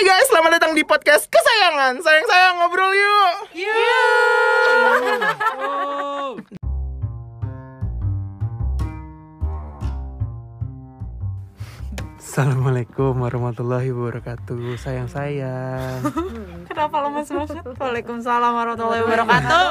Hai guys, selamat datang di podcast kesayangan. Sayang-sayang ngobrol yuk. Assalamualaikum warahmatullahi wabarakatuh. Sayang-sayang. Kenapa lemas banget? Waalaikumsalam warahmatullahi wabarakatuh.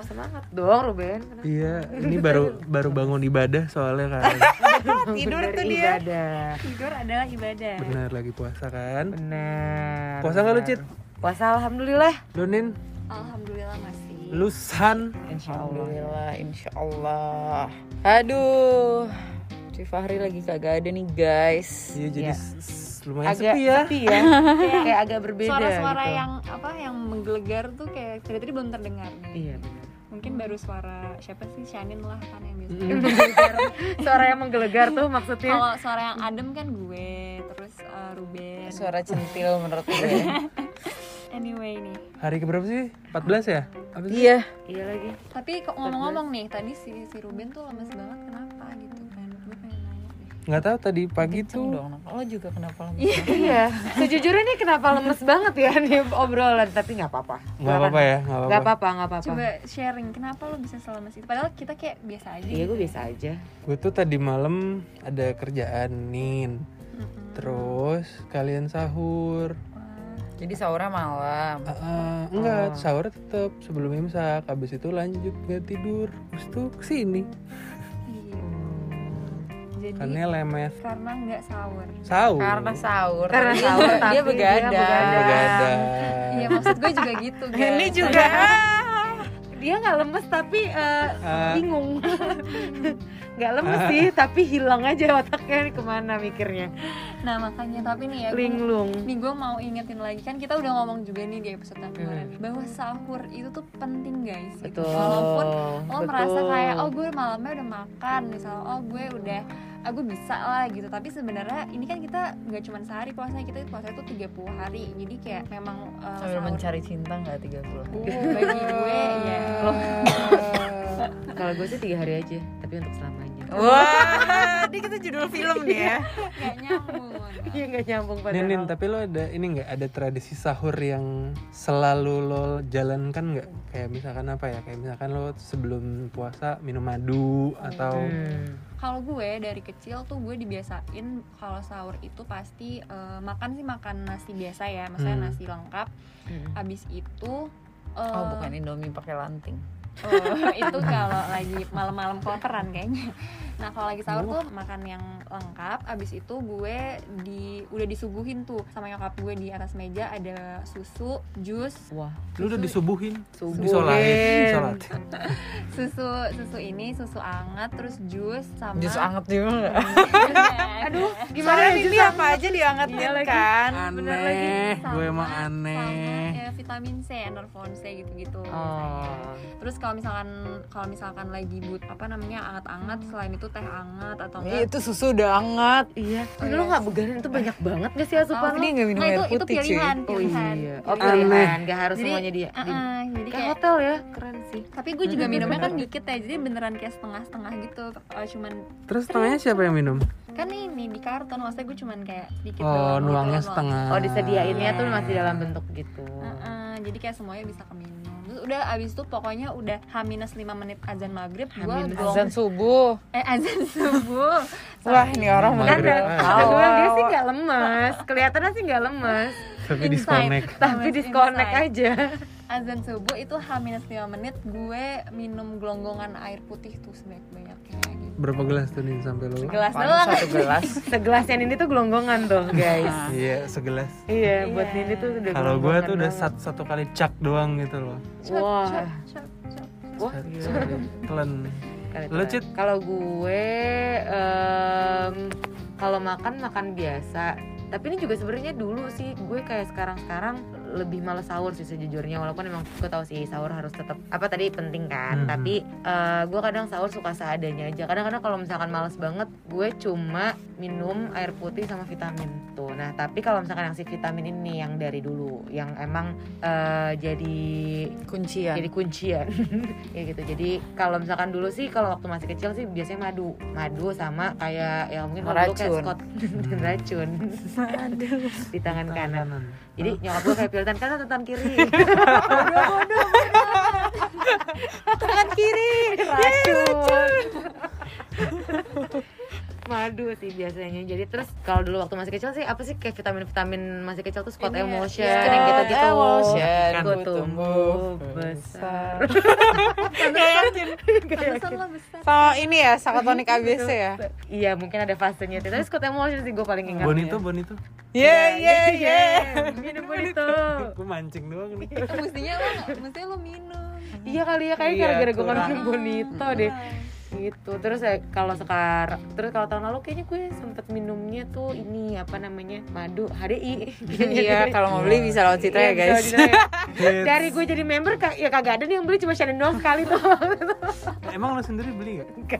Tetap semangat dong Ruben. Iya, ini baru baru bangun ibadah soalnya kan. Tidur tuh dia. ibadah. Tidur adalah ibadah. Benar lagi puasa kan? Benar. Puasa nggak lu, benar. Cit? Puasa alhamdulillah. Donin, Alhamdulillah masih. Lusan. Insya Alhamdulillah, insya Allah. Aduh, si Fahri lagi kagak ada nih guys. Iya, jadi Ya. lumayan agak sepi ya. sepi ya. kayak agak berbeda. Suara-suara gitu. yang apa yang menggelegar tuh kayak dari tadi belum terdengar nih. Iya benar. Mungkin baru suara siapa sih Shanin lah kan yang biasa. Mm. Suara yang menggelegar tuh maksudnya. Kalau suara yang adem kan gue, terus uh, Ruben. Suara centil menurut gue. Anyway nih. Hari keberapa sih? 14 ya? Apa sih? iya. Iya lagi. Tapi kok ngomong-ngomong nih, tadi si si Ruben tuh lemes banget kenapa gitu Nggak tahu tadi pagi Kenceng tuh. dong. Lo juga kenapa lemes? iya. Sejujurnya nih kenapa lemes banget ya nih obrolan tapi nggak apa-apa. Nggak apa-apa ya, nggak Nggak apa-apa. apa-apa, nggak apa-apa. Coba sharing, kenapa lo bisa selemes itu? Padahal kita kayak biasa aja. Iya gitu. gue biasa aja. Gue tuh tadi malam ada kerjaan nin. Mm-mm. Terus kalian sahur. Wah. Jadi sahurnya malam. Ah, ah, enggak, Oh. sahur tetap sebelum imsak. Habis itu lanjut ke tidur. Terus tuh ke sini. Iya. Jadi Karena lemes. karena nggak sahur. Sahur. Karena sahur. Karena Tapi sahur, dia tapi dia begadang. begadang. Begadang. Iya maksud gue juga gitu. guys. Ini juga. dia nggak lemes tapi eh, Ah. bingung. Nggak lemes sih, tapi hilang aja otaknya nih ke mana mikirnya. Nah makanya tapi nih ya. Linglung. Nih gue mau ingetin lagi kan kita udah ngomong juga nih di episode yang kemarin bahwa sahur itu tuh penting guys. gitu. Betul. Walaupun lo betul. merasa kayak oh gue malamnya udah makan misalnya oh gue udah ah gue bisa lah gitu tapi sebenarnya ini kan kita nggak cuma sehari puasanya kita puasa itu 30 hari jadi kayak memang uh, Sambil sahur- mencari cinta nggak tiga puluh? Uh, bagi gue ya Kalau gue sih tiga hari aja, tapi untuk selamanya. Wah, ini kita judul film nih ya. nggak nyambung Iya nggak nyambung padahal. Nin, Nin, tapi lo ada ini nggak ada tradisi sahur yang selalu lo jalankan nggak? Kayak misalkan apa ya? Kayak misalkan lo sebelum puasa minum madu atau Hmm. kalau gue dari kecil tuh gue dibiasain kalau sahur itu pasti eh, makan sih makan nasi biasa ya maksudnya Hmm. nasi lengkap Hmm. abis itu eh, Oh bukan Indomie pakai lanting. Oh, itu kalau lagi malam-malam koperan kayaknya. Nah kalau lagi sahur tuh makan yang lengkap. Abis itu gue di udah disuguhin tuh sama nyokap gue di atas meja ada susu, jus, Wah. lo udah disubuhin, Subuhin. susu susu ini susu anget, terus jus sama Jus anget juga nggak? Aduh, Gimana ini apa aja diangetin Iya lagi. kan? Aneh, gue emang sama aneh. ya, vitamin C, enervon C gitu-gitu. Oh. Terus kalau misalkan kalau misalkan lagi but apa namanya anget-anget, selain itu teh anget atau enggak itu susu udah hangat. Iya. Oh, Lu iya. nggak begarin itu banyak banget gak sih asupan Ini lu? nggak minum Nah, air itu, itu putih cuy. pilihan, Oh pilihan. iya. Oh Pilihan. pilihan, gak harus Jadi, semuanya dia. di- Uh-uh, jadi Kayak kayak hotel ya, keren sih. tapi gue juga minumnya kan dikit ya jadi beneran kayak setengah-setengah gitu Eh, cuman Terus tengahnya siapa yang minum? kan ini di karton maksudnya gue cuman kayak sedikit Oh, doang gitu, nuangnya nuang. setengah. Oh disediainnya tuh masih dalam bentuk gitu. Uh-uh, jadi kayak semuanya bisa keminum terus udah abis itu pokoknya udah H minus 5 menit azan maghrib gong Azan subuh. eh azan subuh Wah, ini orang. Kan gue dia sih nggak lemes, kelihatannya sih nggak lemes, Tapi Inside. disconnect. tapi disconnect inside. aja. azan subuh itu H minus 5 menit gue minum gelonggongan air putih tuh sebanyak-banyaknya gitu Berapa gelas tuh nih sampai lo? gelas Apaan, doang satu gelas. Segelasnya ini tuh gelonggongan tuh guys. Iya, segelas. Iya, Iya. buat Nini tuh udah Kalau gue tuh udah satu, satu kali cak doang gitu loh. Wah. Wah, Telan. Lo. Cit? Kalau gue em, kalau makan makan biasa. Tapi ini juga sebenarnya dulu sih gue kayak sekarang-sekarang lebih males sahur sih sejujurnya walaupun emang gue tahu sih sahur harus tetap apa tadi penting kan. Mhm. tapi eh, gue kadang sahur suka seadanya aja. Kadang-kadang kalau misalkan males banget gue cuma minum air putih sama vitamin tuh. Nah tapi kalau misalkan yang si vitamin ini yang dari dulu yang emang eh, jadi Kuncian. jadi kuncian. Ya gitu. Jadi kalau misalkan dulu sih kalau waktu masih kecil sih biasanya madu. Madu sama kayak ya mungkin kalau dulu kayak Racun. Scott dan racun. Di tangan kanan. Kanan. jadi nyokap gue kayak tangan kanan atau tangan kiri. Tangan kiri. racun madu sih biasanya. Jadi terus kalau dulu waktu masih kecil sih apa sih kayak vitamin vitamin masih kecil tuh Scott Ini ya, Emulsion ya, yang gitu gitu. Gue gue tumbuh besar. lo besar. Sama ini ya, sakatonik ABC ya. iya mungkin ada fasenya. Tapi Scott Emulsion sih gue paling ingat Bonito, Bonito. Iya, iya, iya. minum bonito Gue mancing doang nih. mestinya lo mestinya lo minum. Iya kali ya kayak Iya, gara-gara gue minum bonito deh. Gitu. Terus ya kalau sekarang terus kalau tahun lalu kayaknya gue sempet minumnya tuh ini apa namanya madu HDI Iya, kalau mau beli bisa lewat Citra ya, Iya, guys. ya. dari gue jadi member ya kagak ada nih yang beli cuma Shannon doang sekali tuh. Emang lo sendiri beli gak?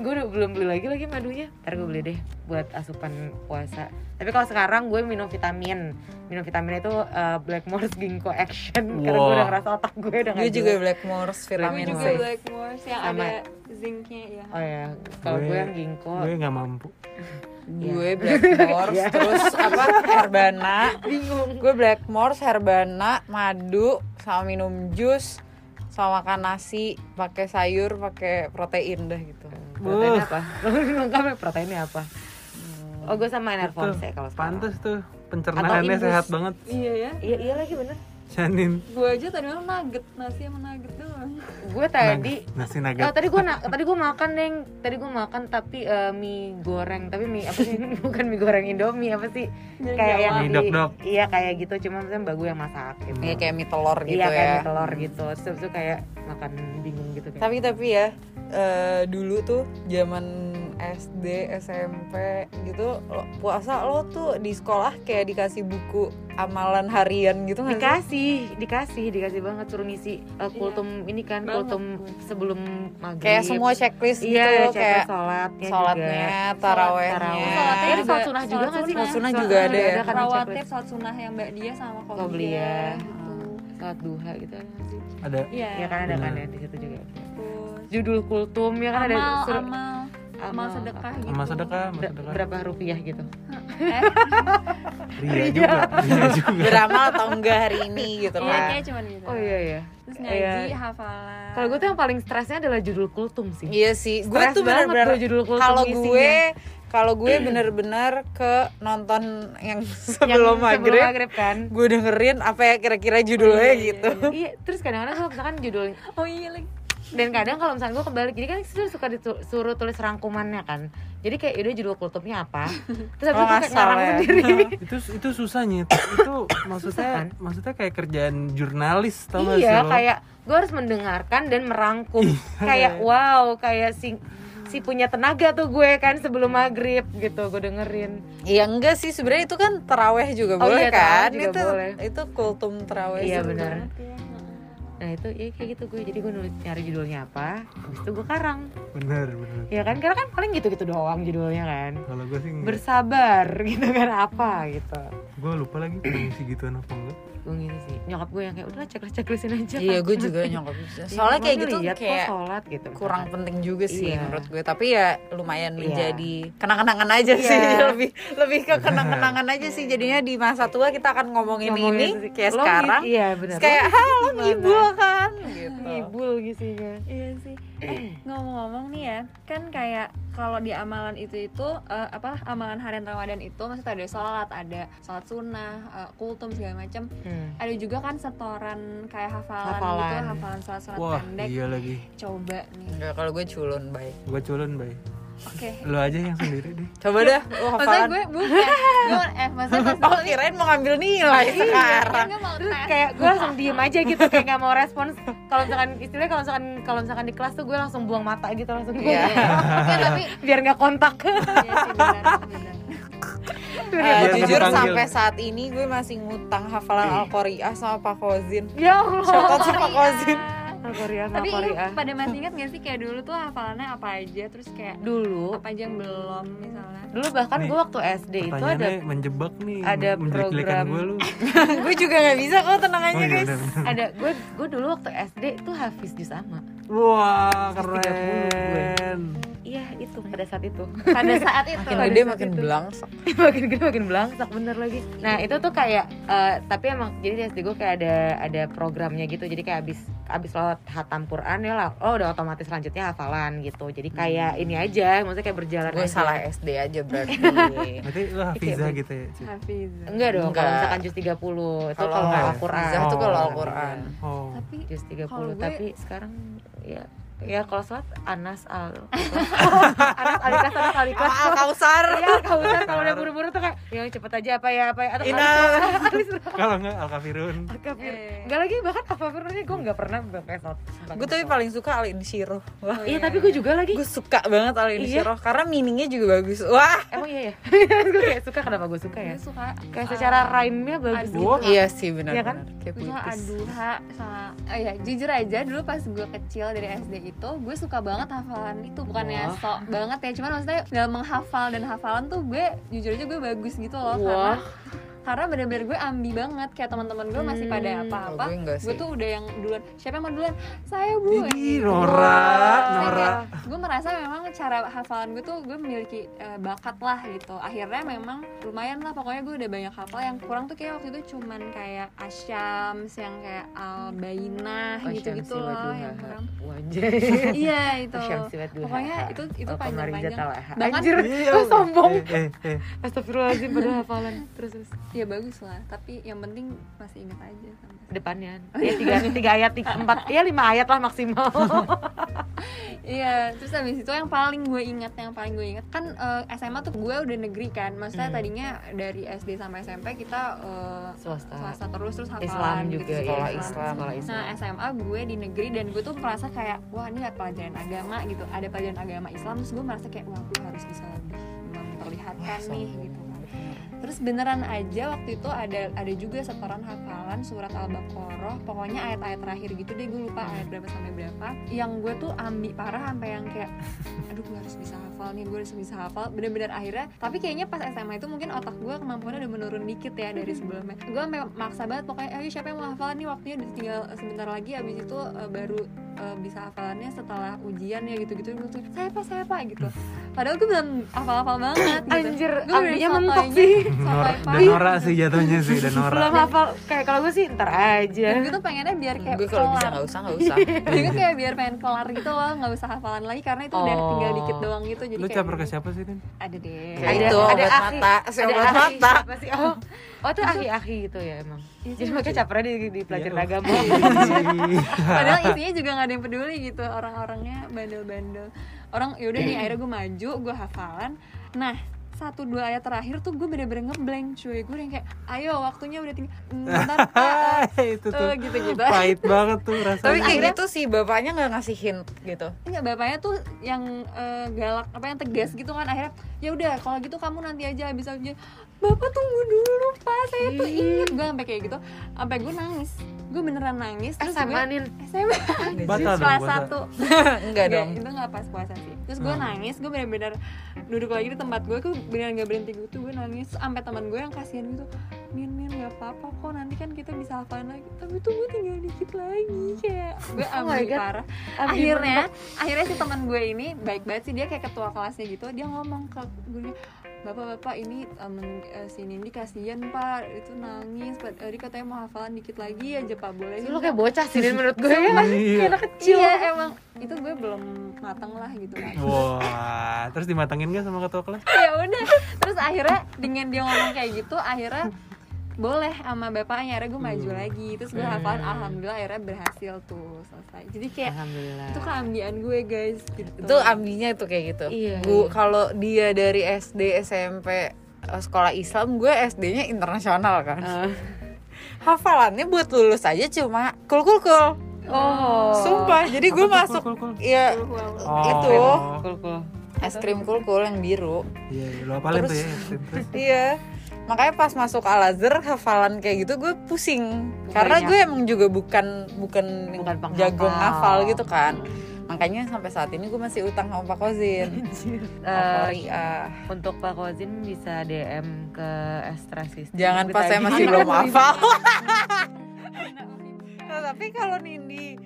gue udah belum beli lagi lagi madunya. Ntar gue beli deh buat asupan puasa tapi kalau sekarang gue minum vitamin minum vitamin itu uh, Blackmores Ginkgo Action karena gue udah ngerasa otak gue udah Gue nggak juga. Blackmores gue vitamin juga C. Blackmores yang Sama. ada zincnya ya oh ya kalau gue yang Ginkgo Gue gak mampu. Gue Blackmores, terus apa Herbana. bingung Gue Blackmores, Herbana, madu, sama minum jus, sama makan nasi, pakai sayur, pakai protein dah gitu. protein apa lengkapnya proteinnya apa oh gue sama Enervons ya kalau sekarang. Pantes tuh Atau pencernaannya Indus. sehat banget. iya ya. Iya iya lagi bener. Janin. gue aja tadi malam nugget nasi sama nugget doang. Gue tadi Nasi Oh, nugget. tadi gue tadi gue makan neng. Tadi gue makan tapi eh, mie goreng. Tapi mie apa sih? Bukan mie goreng Indomie apa sih? Jadi kayak yang Mie di dok-dok. iya kayak gitu. Cuma misalnya mbak gue yang masak gitu. Iya kayak mie telur gitu iya kayak ya. mie telur gitu. Terus itu kayak makan bingung gitu kayak. Tapi tapi ya eh, dulu tuh zaman SD, SMP gitu lo- puasa lo tuh di sekolah kayak dikasih buku amalan harian gitu nggak sih? dikasih dikasih dikasih banget suruh ngisi eh, kultum ini kan Banget. kultum sebelum maghrib Kayak semua checklist gitu iya loh, kayak kayak sholatnya sholatnya, juga. tarawehnya. taraweh. Iya, sholat sunnah juga sholat nggak sih. Sholat sunnah Sholat juga ada ya. kan rawatib checklist. sholat sunnah yang mbak dia sama Qobliyah. gitu sholat duha gitu ada iya ya kan ada kan ya di situ juga judul kultum ya kan ada amal suruh- amal amal sedekah gitu. sama sedekah, sama Ber- sedekah. berapa rupiah gitu? Eh, Ria juga, Ria juga. beramal atau enggak hari ini gitu iya kan. kayak cuman gitu oh iya iya. Terus Iya. ngaji hafalan. Kalau gue tuh yang paling stresnya adalah judul kultum sih. Iya sih, gue Stres tuh gue judul kultum kalau gue kalau gue bener-bener ke nonton yang Yang sebelum maghrib, maghrib kan? gue dengerin apa ya kira-kira judulnya iya, gitu. iya. Terus kadang-kadang kalau misalkan judul oh iya lagi dan kadang kalau misalnya gue kebalik jadi kan suka disuruh tulis rangkumannya kan jadi kayak udah judul kultumnya apa terus habis Oh, itu kayak ngasal ngarang ya. sendiri itu itu susahnya itu maksudnya kan? maksudnya kayak kerjaan jurnalis tau gak sih iya lo? kayak gue harus mendengarkan dan merangkum kayak wow kayak si si punya tenaga tuh gue kan sebelum maghrib gitu gue dengerin Iya enggak sih sebenarnya itu kan teraweh juga Oh boleh iya, kan? juga itu boleh. itu kultum teraweh. Iya, benar. ya. Nah itu ya kayak gitu gue. Jadi gue nulis nyari judulnya apa habis itu gue karang. Bener bener. Ya kan? Karena kan paling gitu gitu doang judulnya kan. Kalau gue sih bersabar gitu kan apa gitu. Gue lupa lagi ngisi gituan apa enggak gue gitu sih. Nyokap gue yang kayak udahlah checklist checklistin aja. Iya gue juga nyokap Soalnya kayak gitu kayak sholat gitu. kurang penting juga sih Iya. menurut gue. Tapi ya lumayan Iya. menjadi kenang-kenangan aja Iya. sih. Lebih lebih ke kenang-kenangan aja sih. Jadinya di masa tua kita akan ngomongin, Ngomongin ini kayak sekarang. Iya benar. Terus kayak Lo hah lo gimana?" ngibul kan? Gitu. Ngibul gitu ya Iya sih. Eh, ngomong-ngomong nih ya, kan kayak kalau di amalan itu itu eh, apa amalan harian Ramadan itu maksudnya ada sholat, ada sholat sunnah, eh, kultum segala macam. hmm. Ada juga kan setoran kayak hafalan, gitu, Hafalan. hafalan sholat-sholat wah pendek. iya lagi Coba nih. Enggak kalau gue culun baik gue culun bay Oke. lo aja yang sendiri deh coba dah lo Maksudnya hafalan gue bukan. Gue eh maksudnya pas oh kirain mau ngambil nilai sekarang gue mau tes. kayak gue langsung diem aja gitu kayak nggak mau respons kalau misalkan istilahnya kalau misalkan kalau misalkan di kelas tuh gue langsung buang mata gitu langsung Iya. Oke, tapi biar nggak kontak iya sih benar benar. Eh, jujur sampai saat ini gue masih ngutang hafalan Al-Qari'ah sama Pak Kozin ya Allah Shout out sama Pak Kozin Iya. Korea tapi Korea. pada masih ingat gak sih kayak dulu tuh hafalannya apa aja? Terus kayak dulu. apa aja yang belum misalnya? Dulu bahkan gue waktu SD itu ada menjebak nih ada program- gue lu. Gue juga nggak bisa kok tenang oh aja iya guys. benar. ada gue gue dulu waktu SD tuh hafiz juz ama wah 30 gue. keren iya itu. Pada saat itu. Pada saat itu. Makin Pada gede makin itu. belangsak makin gede makin belangsak bener lagi. Nah itu tuh kayak eh, tapi emang jadi di SD gue kayak ada ada programnya gitu. Jadi kayak abis abis lo hatam Quran ya lah oh udah otomatis selanjutnya hafalan gitu. Jadi kayak ini aja maksudnya kayak berjalan gue aja. salah SD aja berarti. Berarti lu hafizah gitu ya enggak dong kalau Enggak. misalkan jus 30 itu Kalau? Al-Quran. Hafizah tuh kalau Oh. Al-Quran. oh. Tapi jus 30 Kalau gue- tapi sekarang ya ya kalau sholat Anas al Anas alikas Anas alikas ah kausar Iya, kalau udah kalau udah buru-buru tuh kayak ya cepet aja apa ya apa ya atau Ina. kalau enggak al kafirun Kafir. Eh. Enggak lagi bahkan apa firmannya gue nggak pernah pakai sholat. gue tapi paling suka Alin Shiro wah Iya, tapi gue juga lagi. gue suka banget Alin Iya. Shiro karena meaningnya juga bagus wah Emang iya ya? gue kayak suka kenapa gue suka ya? gue suka Kayak secara rhyme-nya bagus aduh. gitu. Iya sih benar Iya kan? kayak puitis aduha sama oh ya jujur aja dulu pas gue kecil dari SD itu gue suka banget hafalan itu bukannya Wah. sok banget ya cuman maksudnya dalam menghafal dan hafalan tuh gue jujur aja gue bagus gitu loh Wah. karena karena bener-bener gue ambi banget kayak teman-teman gue masih pada Hmm. apa-apa Oh, gue gue tuh udah yang duluan siapa yang mau duluan saya bu Ih, Gitu. Nora, Saya Nora. kayak, gue merasa memang cara hafalan gue tuh gue memiliki eh, bakat lah gitu akhirnya memang lumayan lah pokoknya gue udah banyak hafal yang kurang tuh kayak waktu itu cuman kayak asyams yang kayak al Oh, gitu-gitu Syamsi wa loh yang kurang iya itu pokoknya itu itu panjang Qamari panjang Zatalaha. Bahkan- Anjir, sombong. eh, eh. Astagfirullahaladzim pada hafalan. Terus terus ya bagus lah tapi yang penting masih inget aja sampai depannya. Ya tiga, tiga ayat, tiga, empat, ya lima ayat lah maksimal. Iya, terus habis itu yang paling gue ingat, yang paling gue ingat kan eh, SMA tuh gue udah negeri kan, maksudnya Hmm. tadinya dari SD sampai SMP kita eh, Swasta. swasta terus terus hafalan Islam gitu, juga, sekolah ya, Islam. Sekolah Islam. Nah SMA gue di negeri dan gue tuh merasa kayak wah ini ada pelajaran agama gitu, ada pelajaran agama Islam terus gue merasa kayak wah gue harus bisa lebih memperlihatkan nih gitu. Terus beneran aja waktu itu ada ada juga setoran hafalan surat Al-Baqarah, pokoknya ayat-ayat terakhir gitu deh gue lupa ayat berapa sampai berapa. Yang gue tuh ambi parah sampai yang kayak aduh gue harus bisa hafal nih, gue harus bisa hafal. Bener-bener akhirnya, tapi kayaknya pas SMA itu mungkin otak gue kemampuannya udah menurun dikit ya dari sebelumnya. Gue sampai maksa banget pokoknya ayo siapa yang mau hafal nih waktunya udah tinggal sebentar lagi abis itu eh, baru eh, bisa hafalannya setelah ujian ya gitu-gitu gue tuh saya apa saya apa gitu padahal gue belum hafal-hafal banget gitu. Anjir, sotoynya, mentok sih. Nora, sotoy dan. Nora sih jatuhnya sih dan Nora Belum hafal. Kayak kalau gue sih ntar aja. dan gue tuh pengennya biar kayak gue kalau bisa nggak usah nggak usah Jadi gue kayak biar pengen kelar gitu loh nggak usah hafalan lagi karena itu udah Oh. tinggal dikit doang gitu jadi lu kayak caper ke siapa sih Din? ada deh Kayak itu, obat mata, si ada obat mata. siapa sih? Oh, oh itu ahi-ahi gitu ya emang. Iya Jadi makanya capernya di, di pelajaran Iya. agama. padahal isinya juga nggak ada yang peduli gitu orang-orangnya bandel-bandel orang yaudah nih akhirnya gue maju gue hafalan. Nah satu dua ayat terakhir tuh gue bener-bener ngeblank cuy. Gue yang kayak ayo waktunya udah tinggal bentar Pak, eh, itu tuh eh, gitu-gitu. pahit banget tuh tapi rasanya kayak Akhirnya- gitu sih bapaknya nggak ngasih hint gitu. Enggak bapaknya tuh yang eh, galak apa yang tegas gitu kan akhirnya ya udah kalau gitu kamu nanti aja bisa ujian bapak tunggu dulu pak. Saya tuh inget gue sampai kayak gitu. Sampai gue nangis. Gue beneran nangis. Terus SMA gue nin. SMA Batal dong, kelas batal. satu. Enggak dong. itu nggak pas puasa sih. Terus gue Hmm. nangis gue bener-bener duduk lagi di tempat gue gue beneran gak berhenti gitu gue nangis. Sampai teman gue yang kasihan gitu Min Min nggak apa-apa kok nanti kan kita bisa hafalan lagi. Tapi tuh gue tinggal dikit lagi kayak gue Oh ambil parah. Akhirnya akhirnya si teman gue ini baik banget sih dia kayak ketua kelasnya gitu dia ngomong ke gue bapak-bapak ini temen eh, si Nindi kasihan pak. Itu nangis Pak, dia katanya mau hafalan dikit lagi aja pak boleh Lu kayak bocah sih menurut gue. Ya. Iya. Kayak anak kecil. iya emang. Itu gue belum matang lah gitu kan wah terus dimatengin gak sama ketua kelas? Ya udah. Terus akhirnya dengan dia ngomong kayak gitu akhirnya boleh sama bapaknya akhirnya gue maju lagi. Terus gue hafalan alhamdulillah akhirnya berhasil tuh selesai. Jadi kayak Alhamdulillah. itu keambian gue guys gitu. Itu ambinya tuh kayak gitu. Iya, Bu, iya. kalau dia dari SD SMP eh, sekolah Islam gue SD-nya internasional kan. Eh, hafalannya buat lulus aja cuma kul kul kul oh. sumpah jadi gue Apa masuk kul, kul, kul? ya Oh, Itu. Cool, cool. es krim kul kul yang biru. Iya iya, lu apalin tuh ya iya makanya pas masuk Al Azhar hafalan kayak gitu gue pusing. Karena Banyak. gue emang juga bukan bukan, yang Bukan jago ngafal gitu kan. Makanya sampai saat ini gue masih utang sama Pak Kozin. Ah. untuk Pak Kozin bisa DM ke Estrasis jangan pas saya masih belum hafal. Nah, tapi kalau Nindi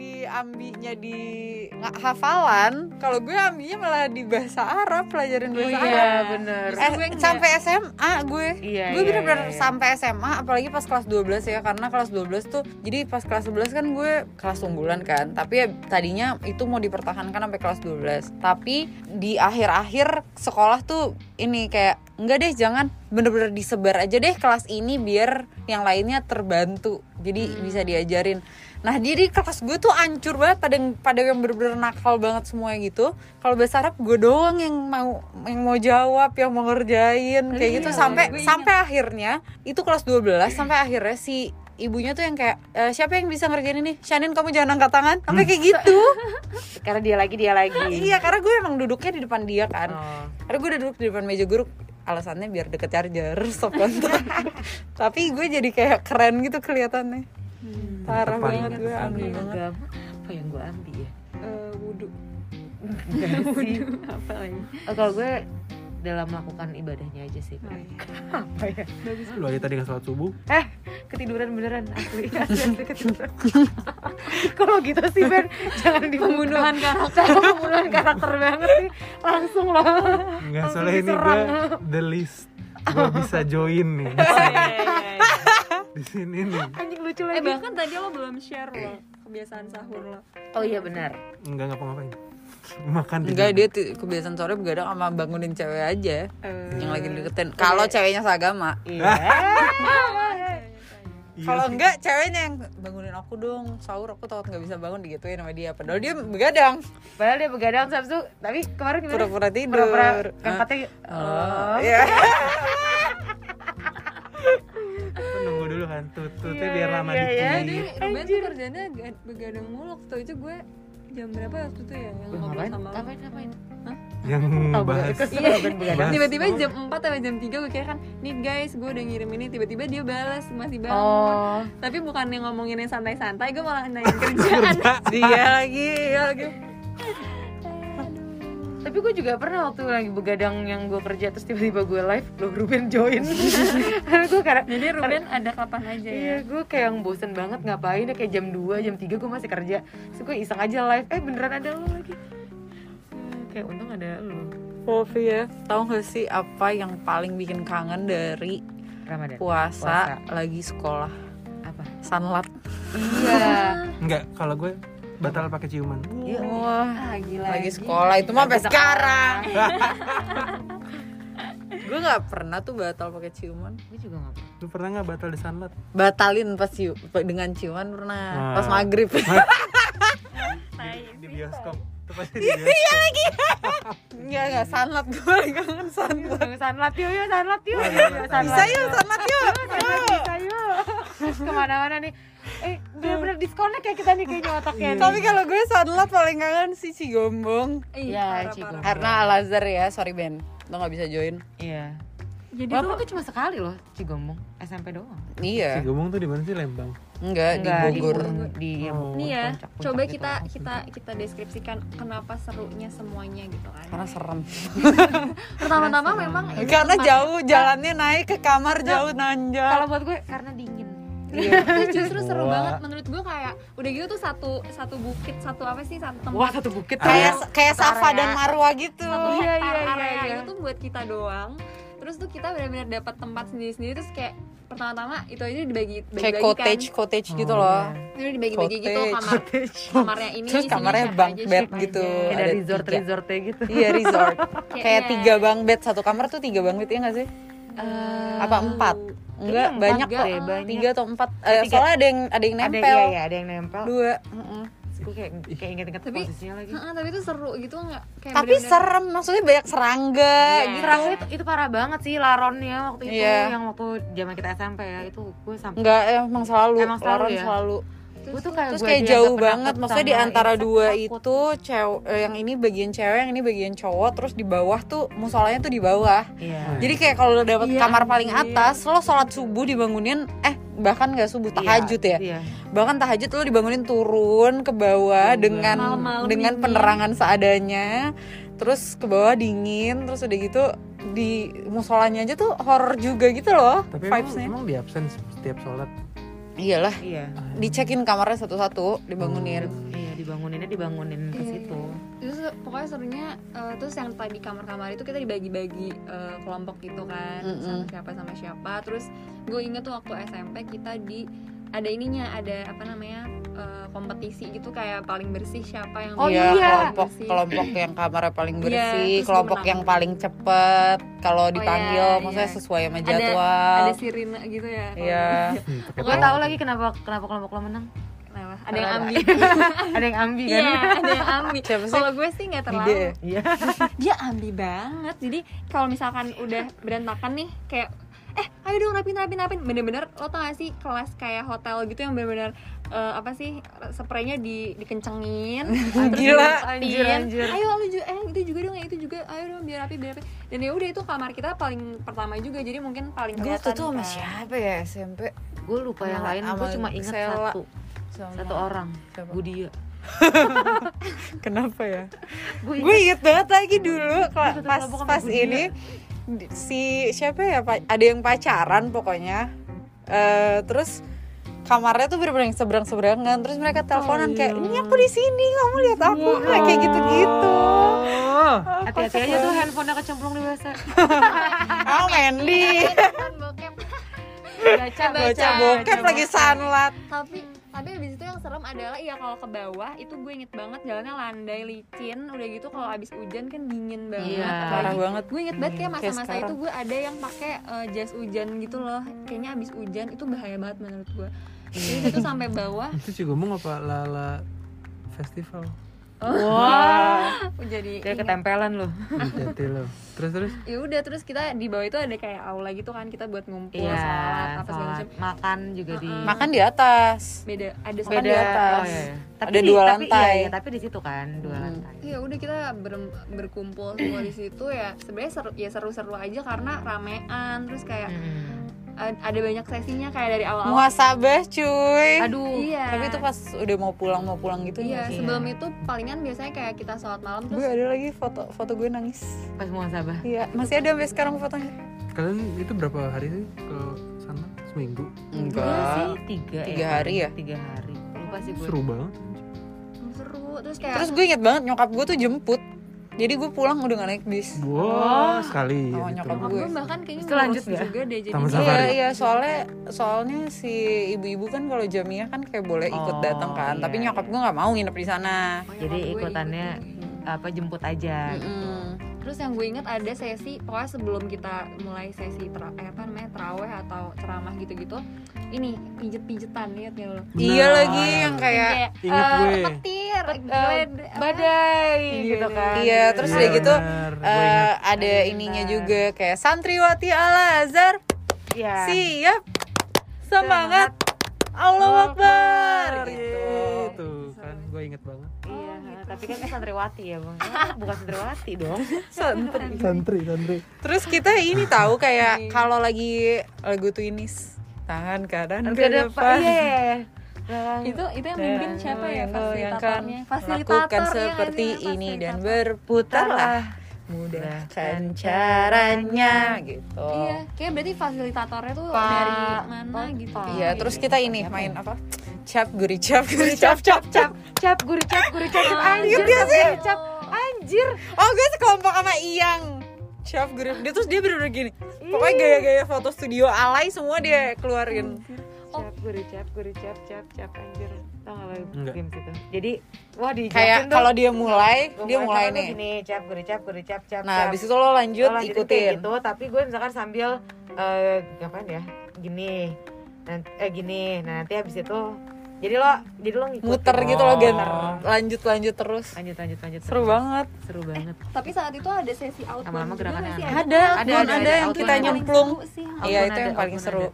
Nindi ambinya di nggak hafalan kalau gue ambinya malah di bahasa Arab pelajarin bahasa Arab. iya bener. Eh, sampai SMA gue. Iya, gue iya, bener-bener iya, iya. sampai SMA apalagi pas kelas 12 ya karena kelas 12 tuh jadi pas kelas 11 kan gue kelas unggulan kan tapi ya tadinya itu mau dipertahankan sampai kelas 12 tapi di akhir-akhir sekolah tuh ini kayak enggak deh jangan. Bener-bener disebar aja deh kelas ini biar yang lainnya terbantu. Jadi Hmm. bisa diajarin Nah jadi kelas gue tuh ancur banget pada pada yang bener-bener nakal banget semua gitu. Kalau bahasa Arab gue doang yang mau yang mau jawab, yang mau ngerjain kayak gitu Iya, sampai gue ingat. sampai akhirnya itu kelas 12 sampai akhirnya si ibunya tuh yang kayak "Eh, siapa yang bisa ngerjain ini? Shanin kamu jangan angkat tangan. Sampai kayak gitu. karena dia lagi dia lagi iya karena gue emang duduknya di depan dia kan. Oh. Karena gue udah duduk di depan meja guru alasannya biar deket charger stop tapi gue jadi kayak keren gitu kelihatannya parah Depan. banget gue aneh banget. Agama apa yang gue ambil ya? Eh, wudhu Enggak sih. Apa lagi? Oh, kalau gue dalam melakukan ibadahnya aja sih Oh, iya. apa ya? Lu aja tadi nggak sholat subuh. eh ketiduran beneran asli. Ketiduran. Kalau gitu sih Ben jangan pembunuhan karakter. Pembunuhan karakter banget sih. Langsung lah. Enggak Langsung soalnya ini gue the list. Gue bisa join nih di sini nih. anjing lucu eh lagi bahkan tadi lo belum share lo kebiasaan sahur lo oh iya benar Enggak ngapa-ngapain. Makan Enggak dia tuh kebiasaan sore begadang sama bangunin cewek aja Eh, yang lagi deketin. Kalau ceweknya seagama. iya Iya Kalau enggak ceweknya yang bangunin aku dong sahur aku takut nggak bisa bangun digituin sama dia. Padahal dia begadang padahal dia begadang sabtu tapi kemarin gimana pura-pura tidur. pura-pura Ah. angkatnya Oh, oh iya. Dulu kan tututnya Iya, biar lama iya, iya. dikit. Ruben tuh kerjanya ga- begadang mulu. Waktu itu gue jam berapa waktu itu ya yang ngobrol sama ngapain ngapain? Yang Oh, bahas ikut Iya. Tiba-tiba jam 4 atau jam 3 gue kayak kan nih guys gue udah ngirim ini. Tiba-tiba dia balas masih bangun. Oh. Tapi bukan yang ngomongin yang santai-santai gue malah nanya kerjaan. Dia lagi, dia lagi. Tapi gue juga pernah waktu lagi begadang yang gue kerja terus tiba-tiba gue live loh Ruben join. Karena gue karena jadi Ruben ada kapan aja ya? Iya, gue kayak yang bosen banget ngapain ya kayak jam 2, jam 3 gue masih kerja. Terus gue iseng aja live, eh beneran ada lo lagi? Hmm, Kayak untung ada lo. Wolfie ya, tahu gak sih apa yang paling bikin kangen dari Ramadan? puasa, lagi sekolah? Apa? Sunlat. Iya. Enggak, kalau gue batal pakai ciuman. Iya. Wah, ah gila lagi sekolah itu mah sampai sekarang. gue nggak pernah tuh batal pakai ciuman. Gue juga gak Lu pernah nggak batal di sunlat? Batalin pas cium, dengan ciuman pernah. Nah. Pas maghrib. Di bioskop. Itu pasti di bioskop. Enggak enggak sunlat gue lagi kangen sunlat. Sanlat yuk, yuk, sanlat yuk Bisa yuk sunlat yuk. Sanlat bisa yuk Ke mana-mana nih Eh, bener-bener disconnect ya kita nih kayaknya otaknya nih. Tapi kalau gue sunlat paling kangen si Cigombong. Iya, parah, Cigo. parah. Karena Al Azhar ya, sorry Ben. Lo nggak bisa join. Iya jadi Walaupun tuh tuh cuma sekali loh Cigombong SMP doang Iya. Gomong tuh di mana sih Lembang? Enggak, Enggak, di Bogor. Di, di Oh. nih ya coba gitu. kita kita kita deskripsikan kenapa serunya semuanya gitu kan Karena serem. pertama-tama memang Karena tempat- jauh jalannya naik ke kamar jauh Kalau nanjak. buat gue karena dingin itu justru seru Wah. banget menurut gue kayak udah gitu tuh satu satu bukit satu apa sih satu tempat Wah satu bukit Kayak kayak Satu Safa area. dan Marwa gitu. satu Iya, iya, iya, area iya. itu tuh buat kita doang terus tuh kita benar-benar dapat tempat sendiri-sendiri terus kayak pertama-tama itu aja dibagi Kayak bagi cottage cottage gitu loh. itu dibagi-bagi gitu Cottage. kamar kamarnya ini Terus kamarnya aja, bed gitu. aja. Kayak Ada ada resort tiga. resortnya gitu Iya resort. Kayak iya. tiga bang bed satu kamar tuh tiga bang bed ya nggak sih? Apa empat? Enggak empat banyak deh, kok. banyak. Tiga atau empat. Eh, Tiga. soalnya ada yang ada yang Ada nempel. iya, iya, ada yang nempel Dua. Mm-mm. Gue kayak kayak inget-inget posisinya lagi Heeh, tapi itu seru gitu nggak kayak Tapi bener-bener- serem, maksudnya banyak serangga Iya. gitu. Serangga itu, itu parah banget sih laronnya waktu itu Iya. yang waktu zaman kita SMP ya itu gue sampai Enggak, emang selalu. Emang selalu Laron ya? selalu. Gue tuh kayak terus gua kayak jauh banget maksudnya di antara dua takut. itu cewek eh, yang ini bagian cewek yang ini bagian cowok terus di bawah tuh musolanya tuh di bawah iya jadi kayak kalau lo dapet Iya, kamar paling anjir. atas lo sholat subuh dibangunin eh bahkan nggak subuh tahajud ya iya bahkan tahajud lo dibangunin turun ke bawah Turun dengan Malam-malam dengan dingin. penerangan seadanya terus ke bawah dingin terus udah gitu di musolanya aja tuh horror juga gitu loh Tapi emang, vibesnya emang di absen setiap sholat. Iyalah. Iya. Dicekin kamarnya satu-satu dibangunin. Iya dibanguninnya dibangunin ke Iya, situ. Terus pokoknya serunya eh, terus yang tadi kamar-kamar itu kita dibagi-bagi eh, kelompok gitu kan. Mm-mm. sama siapa sama siapa. Terus gue inget tuh waktu SMP kita di ada ininya ada apa namanya eh, kompetisi gitu kayak paling bersih siapa yang Oh Iya, iya. kelompok bersih. kelompok yang kamarnya paling Iya, bersih, terus kelompok dia yang paling cepet kalau dipanggil, iya, maksudnya iya. sesuai sama Ada- jadwal. ada sirine gitu ya. Iya. Hmm, pakai gue tahu. tahu lagi kenapa kenapa kelompok lo menang Kenapa? Ada yang Ada. ambil. ada yang ambi kan Iya, ada yang ambil. Kalau gue sih nggak terlalu. Ide. iya Dia ambil banget. Jadi kalau misalkan udah berantakan nih kayak eh ayo dong rapin rapin rapin bener-bener lo tau gak sih kelas kayak hotel gitu yang bener-bener eh, apa sih spraynya di dikencengin terus Gila, anjir, anjir. ayo lo juga eh itu juga dong itu juga ayo dong biar rapi biar rapi dan ya udah itu kamar kita paling pertama juga jadi mungkin paling Gue tuh tuh sama kan. siapa ya SMP? gue lupa yang lain gue cuma ingat satu Sama- satu orang Siapa? Budia Kenapa ya? gue Gue inget banget lagi dulu pas pas Budia. ini si siapa ya pa- ada yang pacaran pokoknya. Eh, terus kamarnya tuh bener-bener yang seberang-seberangan. Terus mereka teleponan kayak ini aku di sini kamu lihat aku. Nggak kayak gitu-gitu. Hati-hati aja tuh handphonenya kecemplung di WC oh Mandy baca baca bokep lagi sunlat tapi tapi abis itu yang serem adalah iya kalau ke bawah itu gue inget banget jalannya landai licin udah gitu kalau abis hujan kan dingin banget. Iya. Parah banget. gue inget banget kayak masa-masa itu gue ada yang pakai eh, jas hujan gitu loh. Kayaknya abis hujan itu bahaya banget menurut gue. Jadi itu sampai bawah. Itu sih ngomong apa Lala Festival. wah. Jadi kayak ketempelan loh. Di Jati lo. Terus terus? Ya udah terus kita di bawah itu ada kayak aula gitu kan kita buat ngumpul iya sholat apa segala makan juga di makan di atas. Beda ada Makan beda di atas. oh, iya, iya. Tapi Ada di- dua tapi, lantai. iya, iya, tapi di situ kan dua Hmm. lantai. Ya udah kita ber- berkumpul semua di situ ya. Sebenarnya seru ya seru-seru aja karena ramean terus kayak Hmm. ad- ada banyak sesinya kayak dari awal-awal. Muhasabah cuy. Aduh. Iya. Tapi itu pas udah mau pulang mau pulang gitu iya Iya. sebelum itu palingan biasanya kayak kita sholat malam gue terus ada lagi foto foto gue nangis. Pas muhasabah. Iya masih ada sampai sekarang fotonya? Kalian itu berapa hari sih? Kalau seminggu? Enggak sih tiga Tiga hari ya? tiga hari lupa sih gue Seru banget. seru terus kayak terus gue inget banget nyokap gue tuh jemput jadi gue pulang udah gak naik bis Wow, sekali. Oh, ya, nyokap itu. Nyokap gue. gue bahkan kayaknya Itu lanjut nggak? juga deh jadi. Iya iya soalnya soalnya si ibu-ibu kan kalau jamiah kan kayak boleh ikut Oh, datang kan iya, tapi nyokap iya. gue nggak mau nginep di sana Oh, jadi ikutannya ikut. apa jemput aja Mm-mm. Terus yang gue inget ada sesi pokoknya sebelum kita mulai sesi tra- eh, apa namanya teraweh atau ceramah gitu-gitu ini pijet-pijetan lihat ya lo iya lagi yang kayak Ingat eh, gue. petir gled- apa? badai gitu kan iya terus Iya, udah gitu. Gue eh, ingat. ada ininya juga kayak santriwati al azhar Iya. siap semangat Allah Akbar gitu kan gue inget banget. Iya, tapi kan santriwati ya bang, bukan santriwati dong. Santri. Santri, santri. Terus kita ini tahu kayak kalau lagi lagu Twinis tangan kanan ke Ada apa? depan. Iya. itu itu yang mimpin siapa ya Yang fasilitatornya fasilitator lakukan seperti ini dan berputarlah mudahkan caranya gitu. iya kayak berarti fasilitatornya tuh Pak- dari mana Pak- gitu. Iya, terus kita ini main apa? Cap guri cap guri cap cap cap. cap guri cap guri cap anjir gak sih? cap, cap anjir Oh, gue sekelompok sama Iyang. Cap guri. Dia terus dia bener-bener gini. Pokoknya gaya-gaya foto studio alay semua dia keluarin. cap guri cap guri cap cap cap anjir tau gak lo Enggak. games itu jadi wah di Kayak kalau dia mulai, dia mulai nih. gini cap guri cap guri cap cap Nah, cap. habis itu lo lanjut Lo lanjutin kayak ikutin. gitu tapi gue misalkan sambil eh ngapain ya gini nanti eh gini nah nanti habis itu jadi lo jadi lo ngikutin Muter gitu Gan. Oh. Lanjut lanjut terus. lanjut lanjut lanjut Seru terus. banget. seru banget tapi saat itu ada sesi outbound Lama-lama gerakannya aneh. Ada, Ada, ada, ada, ada, yang kita nyemplung. Iya, itu yang paling seru.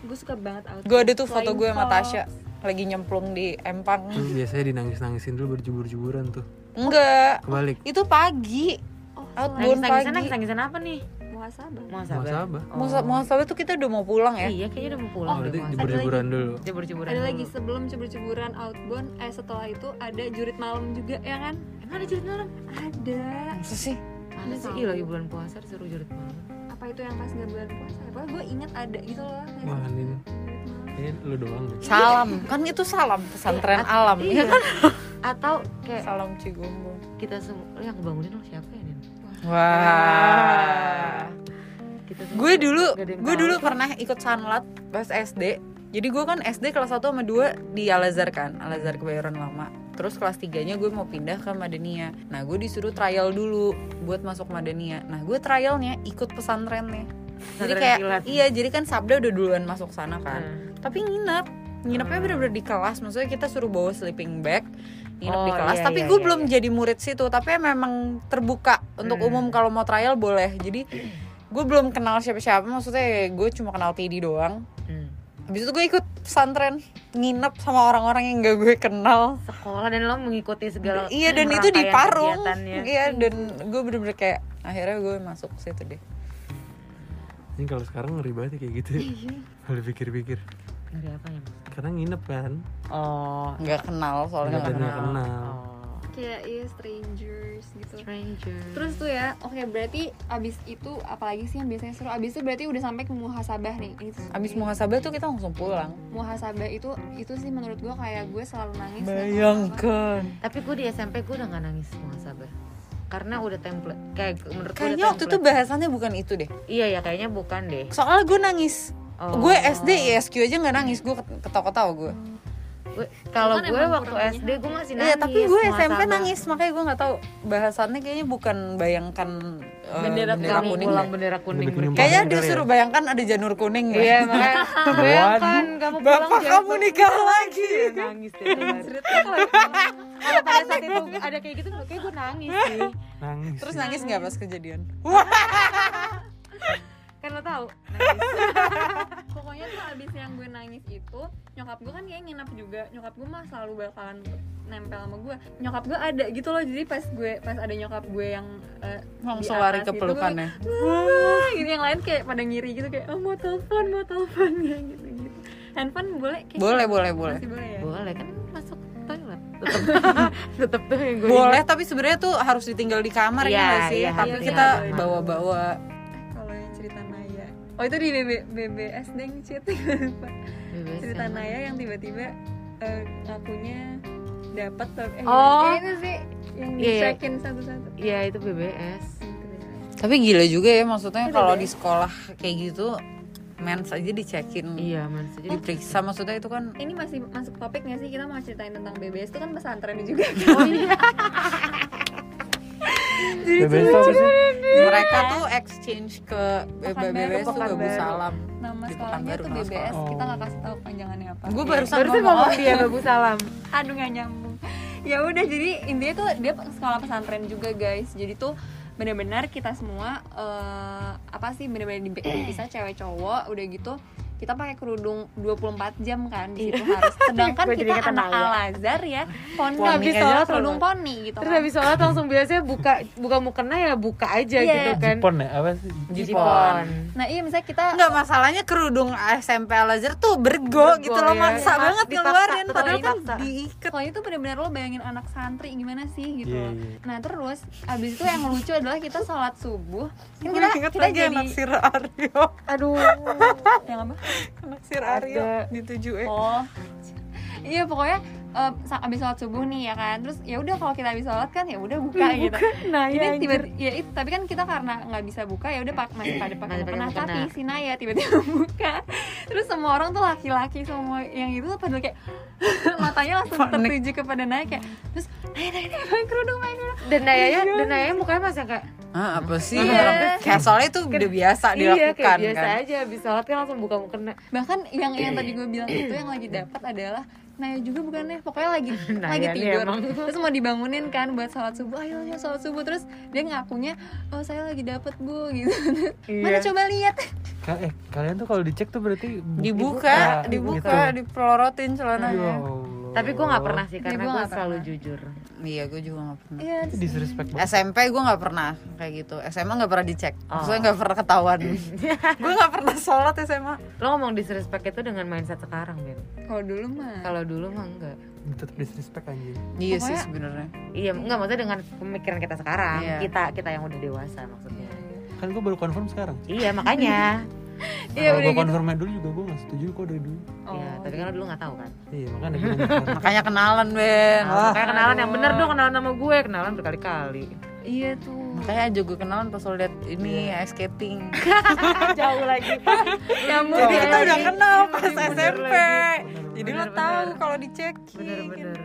gue suka banget outbound Gue ada tuh foto gue sama fox. Tasya. Lagi nyemplung di empang Terus biasanya dinangis-nangisin dulu berjubur-juburan tuh. enggak Kebalik. itu pagi oh Outbound Nangis nangisan pagi. nangis nangisan apa nih? muhasabah Muhasabah. Muhasabah. Oh. Muhasabah tuh kita udah mau pulang ya Iya, kayaknya udah mau pulang. Oh, berarti jubur-juburan dulu. Jebur-jeburan. ada dulu. lagi sebelum cebur-ceburan outbound eh setelah itu ada jurit malam juga ya kan Emang ada jurit malam? ada Masa sih Mana sih? Iya lagi bulan puasa disuruh jurit malam. apa itu yang pas nggak bulan puasa pokoknya gue inget ada gitu loh Wah. Kayaknya lu doang deh. salam. Kan itu salam pesantren alam. Iya. Ya kan? Atau kayak salam cigombo kita semua yang bangunin lo siapa ya, Nin? wah. Kita semua gue dulu gue dulu pernah ikut sanlat pas SD jadi gue kan SD kelas 1 sama 2 di Al Azhar kan Al Azhar kebayoran lama. Terus kelas 3 nya gue mau pindah ke Madania nah gue disuruh trial dulu buat masuk Madania nah gue trialnya ikut pesantrennya jadi kayak kilat. iya jadi kan Sabda udah duluan masuk sana kan. Hmm. tapi nginep. Nginepnya Hmm. bener-bener di kelas. Maksudnya kita suruh bawa sleeping bag. Nginep Oh, di kelas. iya, tapi iya, gue iya, belum iya. jadi murid situ. Tapi memang terbuka untuk Hmm. umum. Kalau mau trial boleh. Jadi gue belum kenal siapa-siapa. Maksudnya gue cuma kenal Tidi doang. Hmm. habis itu gue ikut pesantren. Nginep sama orang-orang yang gak gue kenal. Sekolah dan lo mengikuti segala iya dan itu di Parung. iya dan gue bener-bener kayak akhirnya gue masuk situ deh Ini kalau sekarang ngeri banget ya kayak gitu. Iya. Kalau pikir-pikir. Dari apa ya? Mas? Karena nginep kan. Oh. nggak kenal soalnya Nggak nggak kenal. kenal. Oh. kayak iya strangers gitu Stranger. Terus tuh ya, oke berarti abis itu apalagi sih yang biasanya seru? Abis itu berarti udah sampai ke muhasabah nih. Itu abis muhasabah tuh kita langsung pulang muhasabah itu itu sih menurut gue kayak gue selalu nangis. bayangkan Tapi gue di SMP gue udah gak nangis muhasabah karena udah template kayak menurut kayaknya waktu itu bahasannya bukan itu deh. Iya ya kayaknya bukan deh. Soalnya gue nangis. Oh. gue SD ISQ aja nggak nangis. Gue ketawa-ketawa Gue- kalau Kan gue waktu SD gue masih nangis Iya tapi gue SMP nangis makanya gue nggak tahu. Bahasannya kayaknya bukan bayangkan uh, bendera, bendera kuning. kuning pulang bendera kuning. Kayaknya dia ya? suruh bayangkan ada janur kuning ya. Iya makanya. Bayangkan kamu pulang bapak kamu nikah lagi. Nangis kalau pada saat itu ada kayak gitu kayak gue nangis sih. Nangis. terus nangis nggak pas kejadian kan lo tahu Pokoknya tuh abis yang gue nangis itu nyokap gue kan kayak nginep juga. Nyokap gue mah selalu bakalan nempel sama gue. Nyokap gue ada gitu loh. Jadi pas gue pas ada nyokap gue yang eh, langsung di lari ke itu, pelukannya gitu yang lain kayak pada ngiri gitu kayak oh mau telepon mau telepon kayak gitu gitu. Handphone boleh? Kayak boleh boleh boleh Masih boleh ya. boleh kan masuk toilet tetep tetep tuh yang gue boleh tapi sebenarnya tuh harus ditinggal di kamar ya nggak sih iya, tapi harus kita bawa-bawa yang cerita Naya. Oh itu di BB, BBS deng. Chat lupa. Cerita yang- Naya yang tiba-tiba eh, ngakunya dapat eh Oh. ya, itu sih yang Iya, iya. dicekin satu-satu. Iya itu BBS tapi gila juga ya maksudnya kalau di sekolah kayak gitu mens aja dicekin. Iya man jadi diperiksa maksudnya itu kan ini masih masuk topik nggak sih kita mau ceritain tentang BBS itu kan pesantren juga. Oh iya Sih? mereka tuh exchange ke BBS tuh. Babu Salam. Nama sekolahnya tuh BBS kita nggak kasih tahu panjangannya apa. Gue Iya. barusan ngomong. dia Babu Salam. Aduh nggak nyambung. Ya udah jadi intinya tuh dia sekolah pesantren juga guys. Jadi tuh benar-benar kita semua eh, apa sih benar-benar di- dipisah cewek cowok udah gitu kita pakai kerudung 24 jam kan di situ harus sedangkan kita anak. Al Azhar ya poni Poni habis sholat kerudung poni gitu terus kan. habis sholat langsung biasanya buka buka mukena ya buka aja Iya. gitu kan Jipon ya? Apa sih? Jipon nah iya misalnya kita Enggak masalahnya kerudung SMP Al Azhar tuh bergo, Bergo, gitu loh ya. maksa Dipaksa, banget dipaksa, ngeluarin padahal kan diikat kalau itu benar-benar lo bayangin anak santri gimana sih gitu Iya, loh. iya. Nah terus abis itu yang lucu adalah kita sholat subuh kan kita kita lagi jadi anak Aryo aduh yang apa Anak Sir Aryo Ada. di 7 E. Oh. Iya pokoknya eh, sa- abis sholat subuh nih ya kan? Terus ya udah kalau kita habis sholat kan ya udah buka gitu. Nah ini tiba ya itu tapi kan kita karena nggak bisa buka ya udah pak masih pada pakai mukena tapi si Naya tiba-tiba buka. Terus semua orang tuh laki-laki semua yang itu tuh pada kayak matanya langsung tertuju kepada Naya kayak terus Naya Naya Naya pakai kerudung pakai kerudung. Dan Naya dan Naya mukanya masih kayak Ah, apa sih? Iya. Kayak soalnya itu udah biasa iya dilakukan kayak biasa kan. aja habis sholat kan langsung buka mukena bahkan yang yang tadi gue bilang itu yang lagi dapat adalah Naya juga bukannya pokoknya lagi Naya lagi tidur emang. terus mau dibangunin kan buat sholat subuh ayo ayo sholat subuh terus dia ngakunya oh saya lagi dapet bu gitu mana Iya. coba lihat Ka- eh kalian tuh kalau dicek tuh berarti bu- dibuka gitu. dibuka dipelorotin Ya celananya. Tapi gue nggak pernah sih Iya, karena gua gue nggak selalu pernah. jujur. iya gue juga gak pernah iya Itu disrespect banget. SMP gue nggak pernah kayak gitu SMA nggak pernah dicek Oh. maksudnya nggak pernah ketahuan gue nggak pernah sholat SMA Lo ngomong disrespect itu dengan mindset sekarang, Ben. kalau dulu mah Kalau dulu mah enggak. Tetap disrespect anjing. iya sih sebenarnya Iya, enggak maksudnya dengan pemikiran kita sekarang. Iya. Kita kita yang udah dewasa maksudnya. Kan gue baru confirm sekarang. Iya, makanya. Iya, Kalau udah gue gitu. konfirmnya dulu juga gue gak setuju kok dari dulu. Oh, Iya, tapi kan dulu nggak tahu kan. Iya makanya makanya kenalan Ben Nah, makanya kenalan yang bener dong, kenalan sama gue, kenalan berkali-kali. iya tuh makanya aja gue kenalan pas lo liat ini ice skating Jauh lagi. Nyambung jadi ya. kita udah kenal pas Bener SMP lagi. jadi lo tahu kalau dicek Bener-bener.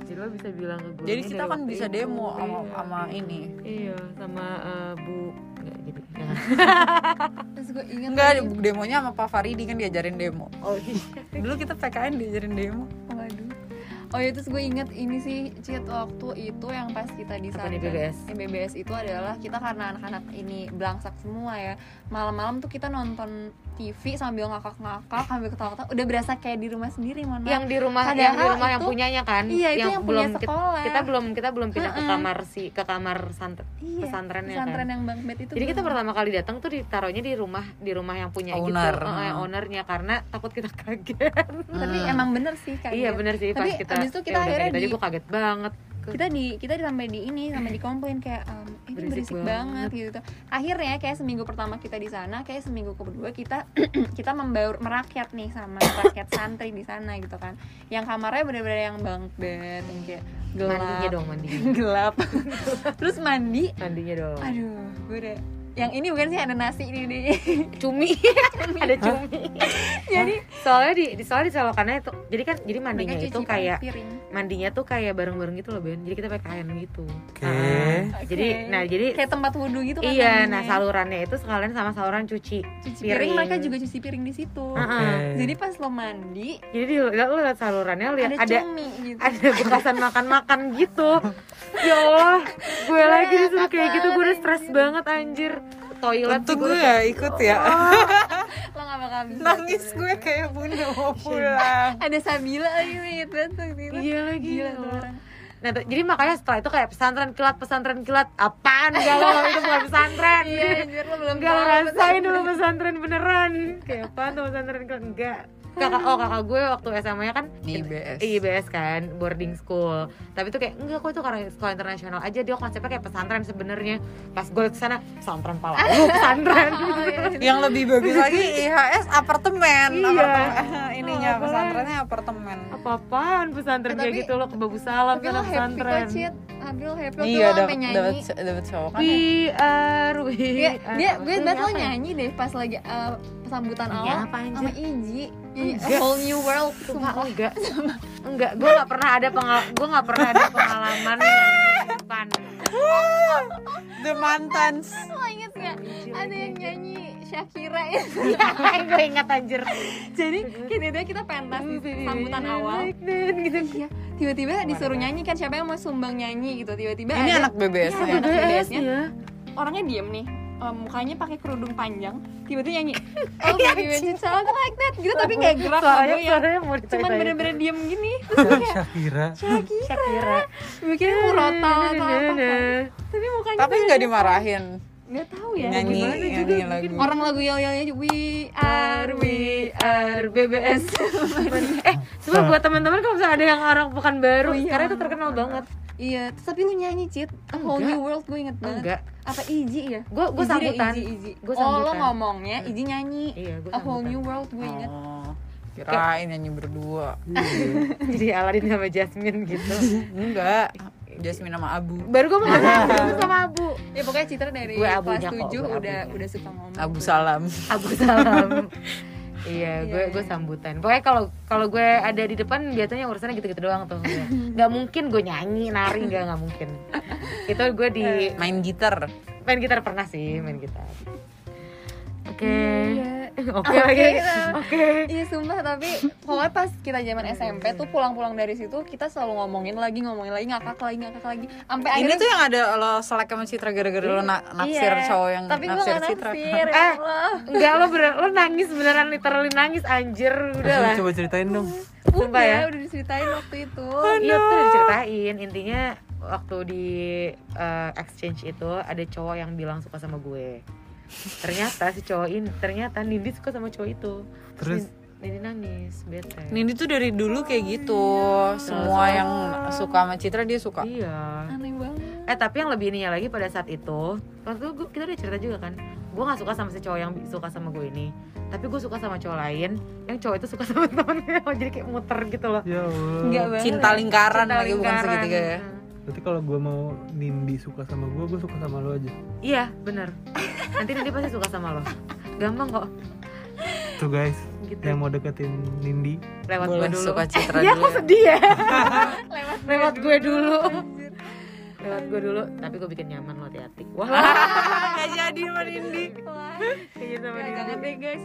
Jadi lo bisa bilang ke gue. jadi "Ini kita kan bisa itu." demo sama, Iya. sama ini Iya, sama eh, Bu Nggak, jadi jangan. terus gue inget enggak lagi. demonya sama Pak Faridi kan diajarin demo Oh iya. dulu kita PKN diajarin demo. Oh ya terus gue inget ini sih Cit waktu itu yang pas kita di sana BBS? Yang BBS itu adalah kita karena anak-anak ini belangsak semua ya Malam-malam tuh kita nonton TV sambil ngakak-ngakak sambil ketawa-ketawa Udah berasa kayak di rumah sendiri mohon maaf. yang di rumah Padahal yang di rumah yang itu- punyanya kan Iya, itu yang punya belum kita, sekolah. kita belum kita belum pindah ke Mm-mm. kamar si ke kamar santri Iya, pesantrennya pesantren kan yang Bang Bet itu jadi kita pertama kali datang tuh ditaruhnya di rumah di rumah yang punya Owner. gitu yang ownernya karena takut kita kaget Tapi Hmm. emang bener sih kayak iya bener sih pas Tapi kita abis itu kita ya akhirnya aja di- gue kaget banget kita di kita sampai di ini sampai di komplain kayak em, ini Berisik berisik, banget. gitu. Akhirnya kayak seminggu pertama kita di sana kayak seminggu kedua kita kita membaur merakyat nih sama rakyat santri di sana gitu kan. Yang kamarnya bener-bener yang bed yang kayak gelap. mandinya dong mandinya. Gelap. Terus mandi. Mandinya dong. Aduh gue udah yang ini bukan sih ada nasi ini nih cumi. Ada cumi. Jadi soalnya di, di soalnya di selokannya itu jadi kan jadi mandinya mereka itu kayak piring mandinya tuh kayak bareng-bareng gitu loh Ben. Jadi kita pakai kain gitu. Oke. Ah, jadi Oke. nah jadi kayak tempat wudhu gitu kan iya nah salurannya itu sekalian sama saluran cuci cuci piring. mereka juga cuci piring di situ. Heeh. jadi pas lo mandi jadi di, lo lihat salurannya lihat ada, ada cumi gitu. ada bekasan makan-makan gitu. Ya Allah gue lagi disuruh kayak gitu gue udah stres banget anjir toilet Untung gue gak ikut ya lo gak bakal bisa Nangis gue kayak bunda mau pulang ada Sabila lagi nih gitu gitu. iya lagi Gila ya. Nah, jadi makanya setelah itu kayak pesantren kilat, pesantren kilat, apaan galau itu bukan pesantren. Iya, anjir lo belum tahu rasain dulu pesantren beneran. Kayak apaan tuh pesantren kilat? Enggak. Kakak oh kakak gue waktu SMA-nya kan Di IBS. IBS kan, boarding school. Tapi tuh kayak enggak kok itu karena sekolah internasional aja dia konsepnya kayak pesantren sebenarnya. Pas gue ke sana pesantren pala lu pesantren. Oh, iya. Yang lebih bagus lagi IHS apartemen Iya. Apartemen. Ininya Oh, pesantrennya apartemen Apa-apaan pesantren Eh, kayak tapi- gitu lo ke Bagus Salam happy pesantren. Abil happy Iya sampai dapat nyanyi dapat cowok kan? We are we Dia, are- dia apa gue banget Apa ya? nyanyi deh pas lagi uh, sambutan Iya, awal apa, sama Iji A Enggak. whole new world Sumpah sumpah. enggak. Enggak gue nggak pernah ada pengal gue nggak pernah ada pengalaman depan The Mantans. Lo inget gak ada yang nyanyi Shakira itu gue ingat anjir. Jadi kita kita pentas di sambutan awal. gitu. Iya, tiba-tiba disuruh nyanyi kan siapa yang mau sumbang nyanyi gitu tiba-tiba Ini ada anak BBS Iya, ya? anak BBS-nya. ya orangnya diem nih eh, mukanya pakai kerudung panjang tiba-tiba nyanyi oh baby when you talk like that gitu tapi nggak gerak suaranya lagu ya cuman bener-bener diem gini terus kayak Shakira. Shakira. Shakira. Mikirnya murota atau apa kan. tapi mukanya Tapi nggak dimarahin. Nggak tahu ya Nyanyi gimana juga, nyanyi lagu. orang lagu yel yelnya juga we are we are BBS eh coba buat teman-teman kalau misalnya ada yang orang bukan baru Oh, iya. karena itu terkenal banget iya terus tapi lu nyanyi cit. A whole Enggak. new world gue inget banget. Enggak. Apa Iji ya gue gue sambutan Iji, Iji. Gua oh lo sambutan. ngomongnya Iji nyanyi. Iya gue A whole sambutan. new world gue inget. Oh Kirain nyanyi berdua. Jadi Aladin sama Jasmine gitu. Enggak. Jasmine sama Abu. Baru gue mau ngomong sama Abu. Ya pokoknya Citra dari Gue kelas abunya kok, 7 gue udah abunya. udah suka ngomong. Abu Salam. Abu salam iya Iya, gue gue iya. sambutan. Pokoknya kalau kalau gue ada di depan biasanya urusannya gitu-gitu doang tuh. Nggak mungkin gue nyanyi nari nggak nggak mungkin. Itu gue di Main gitar. Main gitar pernah sih main gitar oke. Iya, oke lagi. Nah. oke. Iya sumpah tapi pokoknya pas kita zaman SMP tuh pulang-pulang dari situ kita selalu ngomongin lagi ngomongin lagi ngakak lagi ngakak lagi. Sampai Ini akhirnya tuh yang ada lo selek sama Citra gara-gara lo na- naksir Iya, cowok yang tapi naksir gak Citra. naksir ya Eh. Allah. enggak lo bener lo nangis beneran literally nangis anjir udah lah. Coba ceritain dong. Sumpah udah ya. udah diceritain waktu itu. Iya tuh udah diceritain. Intinya waktu di eh, exchange itu ada cowok yang bilang suka sama gue ternyata si cowok ini ternyata Nindi suka sama cowok itu Terus? Nindi nangis bete Nindi tuh dari dulu kayak gitu. Semua yang suka sama Citra dia suka. iya aneh banget eh tapi yang lebih ininya lagi pada saat itu waktu itu gue- kita udah cerita juga kan gue nggak suka sama si cowok yang suka sama gue ini tapi gue suka sama cowok lain yang cowok itu suka sama temennya jadi kayak muter gitu loh ya Cinta lingkaran Cinta lagi bukan lingkaran. segitiga ya. Berarti kalau gue mau Nindi suka sama gue gue suka sama lo aja. Iya bener. Nanti nanti pasti suka sama lo. Gampang kok. Tuh guys gitu. yang mau deketin Nindi. Lewat Boleh gue dulu. suka Citra Iya ya. sedih ya. Lewat lewat gue dulu. lewat gue dulu. Tapi gue bikin nyaman lo hati-hati. Wah Gak jadi sama Nindi. Wah, kayak sama deh guys